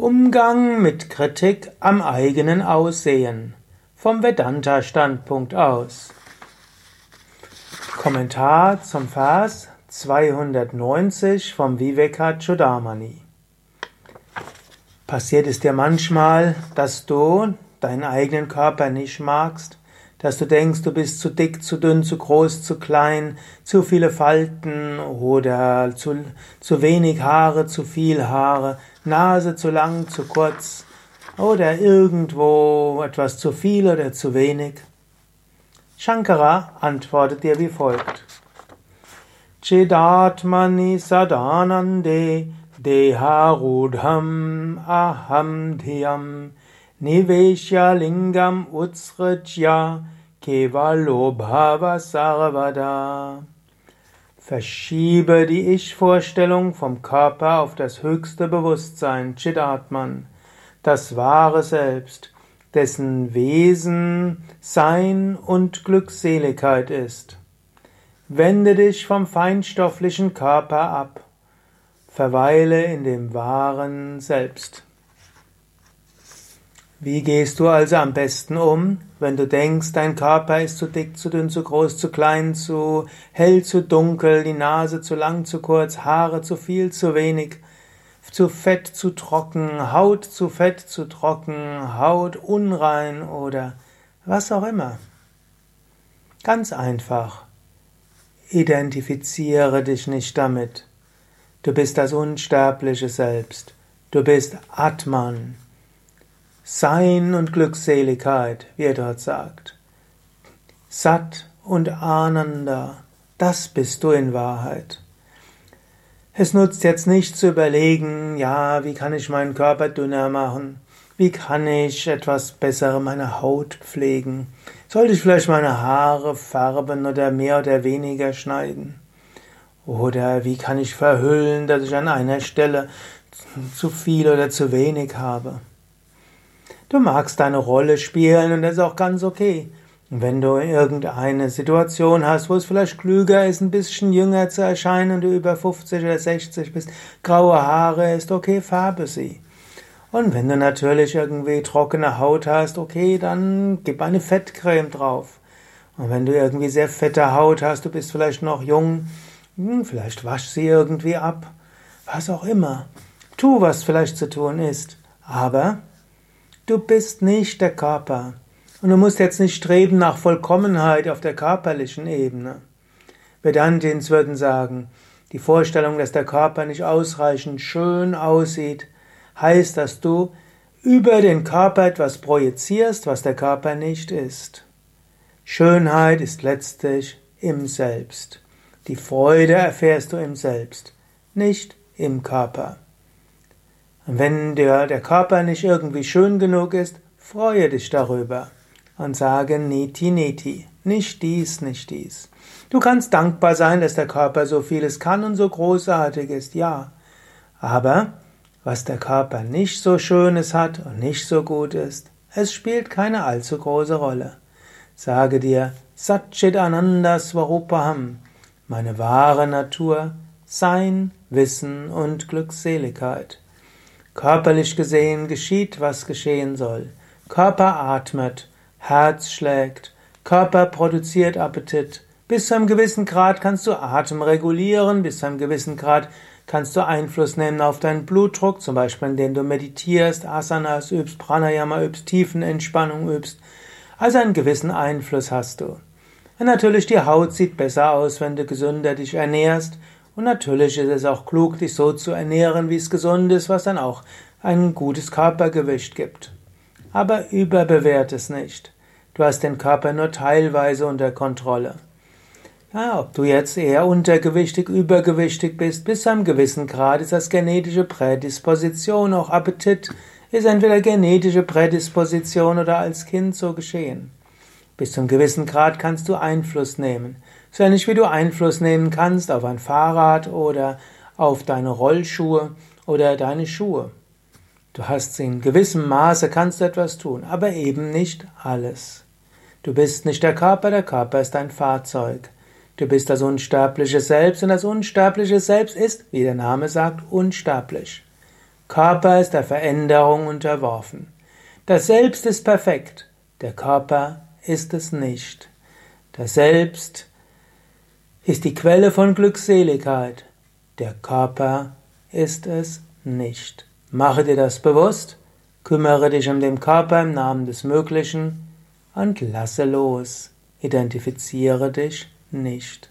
Umgang mit Kritik am eigenen Aussehen vom Vedanta-Standpunkt aus. Kommentar zum Vers 290 vom Vivekachudamani. Passiert es dir manchmal, dass du deinen eigenen Körper nicht magst, dass du denkst, du bist zu dick, zu dünn, zu groß, zu klein, zu viele Falten oder zu, zu wenig Haare, zu viel Haare, Nase zu lang, zu kurz oder irgendwo etwas zu viel oder zu wenig? Shankara antwortet dir wie folgt. Chidatmani sadanande deharudham aham dhyam niveshya lingam utsrajya kevalobhava sarvada. Verschiebe die Ich-Vorstellung vom Körper auf das höchste Bewusstsein, Chidatman, das wahre Selbst, dessen Wesen Sein und Glückseligkeit ist. Wende dich vom feinstofflichen Körper ab, verweile in dem wahren Selbst. Wie gehst du also am besten um, wenn du denkst, dein Körper ist zu dick, zu dünn, zu groß, zu klein, zu hell, zu dunkel, die Nase zu lang, zu kurz, Haare zu viel, zu wenig, zu fett, zu trocken, Haut zu fett, zu trocken, Haut unrein oder was auch immer. Ganz einfach. Identifiziere dich nicht damit. Du bist das unsterbliche Selbst. Du bist Atman. Sein und Glückseligkeit, wie er dort sagt. Sat und Ananda, das bist du in Wahrheit. Es nutzt jetzt nicht zu überlegen, ja, wie kann ich meinen Körper dünner machen? Wie kann ich etwas besser meine Haut pflegen? Sollte ich vielleicht meine Haare färben oder mehr oder weniger schneiden? Oder wie kann ich verhüllen, dass ich an einer Stelle zu viel oder zu wenig habe? Du magst deine Rolle spielen und das ist auch ganz okay. Wenn du irgendeine Situation hast, wo es vielleicht klüger ist, ein bisschen jünger zu erscheinen und du über 50 oder 60 bist, graue Haare, ist okay, farbe sie. Und wenn du natürlich irgendwie trockene Haut hast, okay, dann gib eine Fettcreme drauf. Und wenn du irgendwie sehr fette Haut hast, du bist vielleicht noch jung, hm, vielleicht wasch sie irgendwie ab. Was auch immer. Tu, was vielleicht zu tun ist. Aber Du bist nicht der Körper. Und du musst jetzt nicht streben nach Vollkommenheit auf der körperlichen Ebene. Vedantins würden sagen, die Vorstellung, dass der Körper nicht ausreichend schön aussieht, heißt, dass du über den Körper etwas projizierst, was der Körper nicht ist. Schönheit ist letztlich im Selbst. Die Freude erfährst du im Selbst, nicht im Körper. Wenn der, der Körper nicht irgendwie schön genug ist, freue dich darüber und sage Neti Neti, nicht dies, nicht dies. Du kannst dankbar sein, dass der Körper so vieles kann und so großartig ist, ja. Aber was der Körper nicht so schönes hat und nicht so gut ist, es spielt keine allzu große Rolle. Sage dir Satchit Ananda Swarupaham, meine wahre Natur, Sein, Wissen und Glückseligkeit. Körperlich gesehen geschieht, was geschehen soll. Körper atmet, Herz schlägt, Körper produziert Appetit. Bis zu einem gewissen Grad kannst du Atem regulieren, bis zu einem gewissen Grad kannst du Einfluss nehmen auf deinen Blutdruck, zum Beispiel indem du meditierst, Asanas übst, Pranayama übst, Tiefenentspannung übst. Also einen gewissen Einfluss hast du. Und natürlich die Haut sieht besser aus, wenn du gesünder dich ernährst und natürlich ist es auch klug, dich so zu ernähren, wie es gesund ist, was dann auch ein gutes Körpergewicht gibt. Aber überbewert es nicht. Du hast den Körper nur teilweise unter Kontrolle. Ja, ob du jetzt eher untergewichtig, übergewichtig bist, bis zu einem gewissen Grad ist das genetische Prädisposition, auch Appetit ist entweder genetische Prädisposition oder als Kind so geschehen. Bis zu einem gewissen Grad kannst du Einfluss nehmen. So ähnlich wie du Einfluss nehmen kannst auf ein Fahrrad oder auf deine Rollschuhe oder deine Schuhe. Du hast in gewissem Maße kannst du etwas tun, aber eben nicht alles. Du bist nicht der Körper, der Körper ist ein Fahrzeug. Du bist das unsterbliche Selbst und das unsterbliche Selbst ist, wie der Name sagt, unsterblich. Körper ist der Veränderung unterworfen. Das Selbst ist perfekt, der Körper ist es nicht. Das Selbst ist die Quelle von Glückseligkeit, der Körper ist es nicht. Mache dir das bewusst, kümmere dich um den Körper im Namen des Möglichen und lasse los. Identifiziere dich nicht.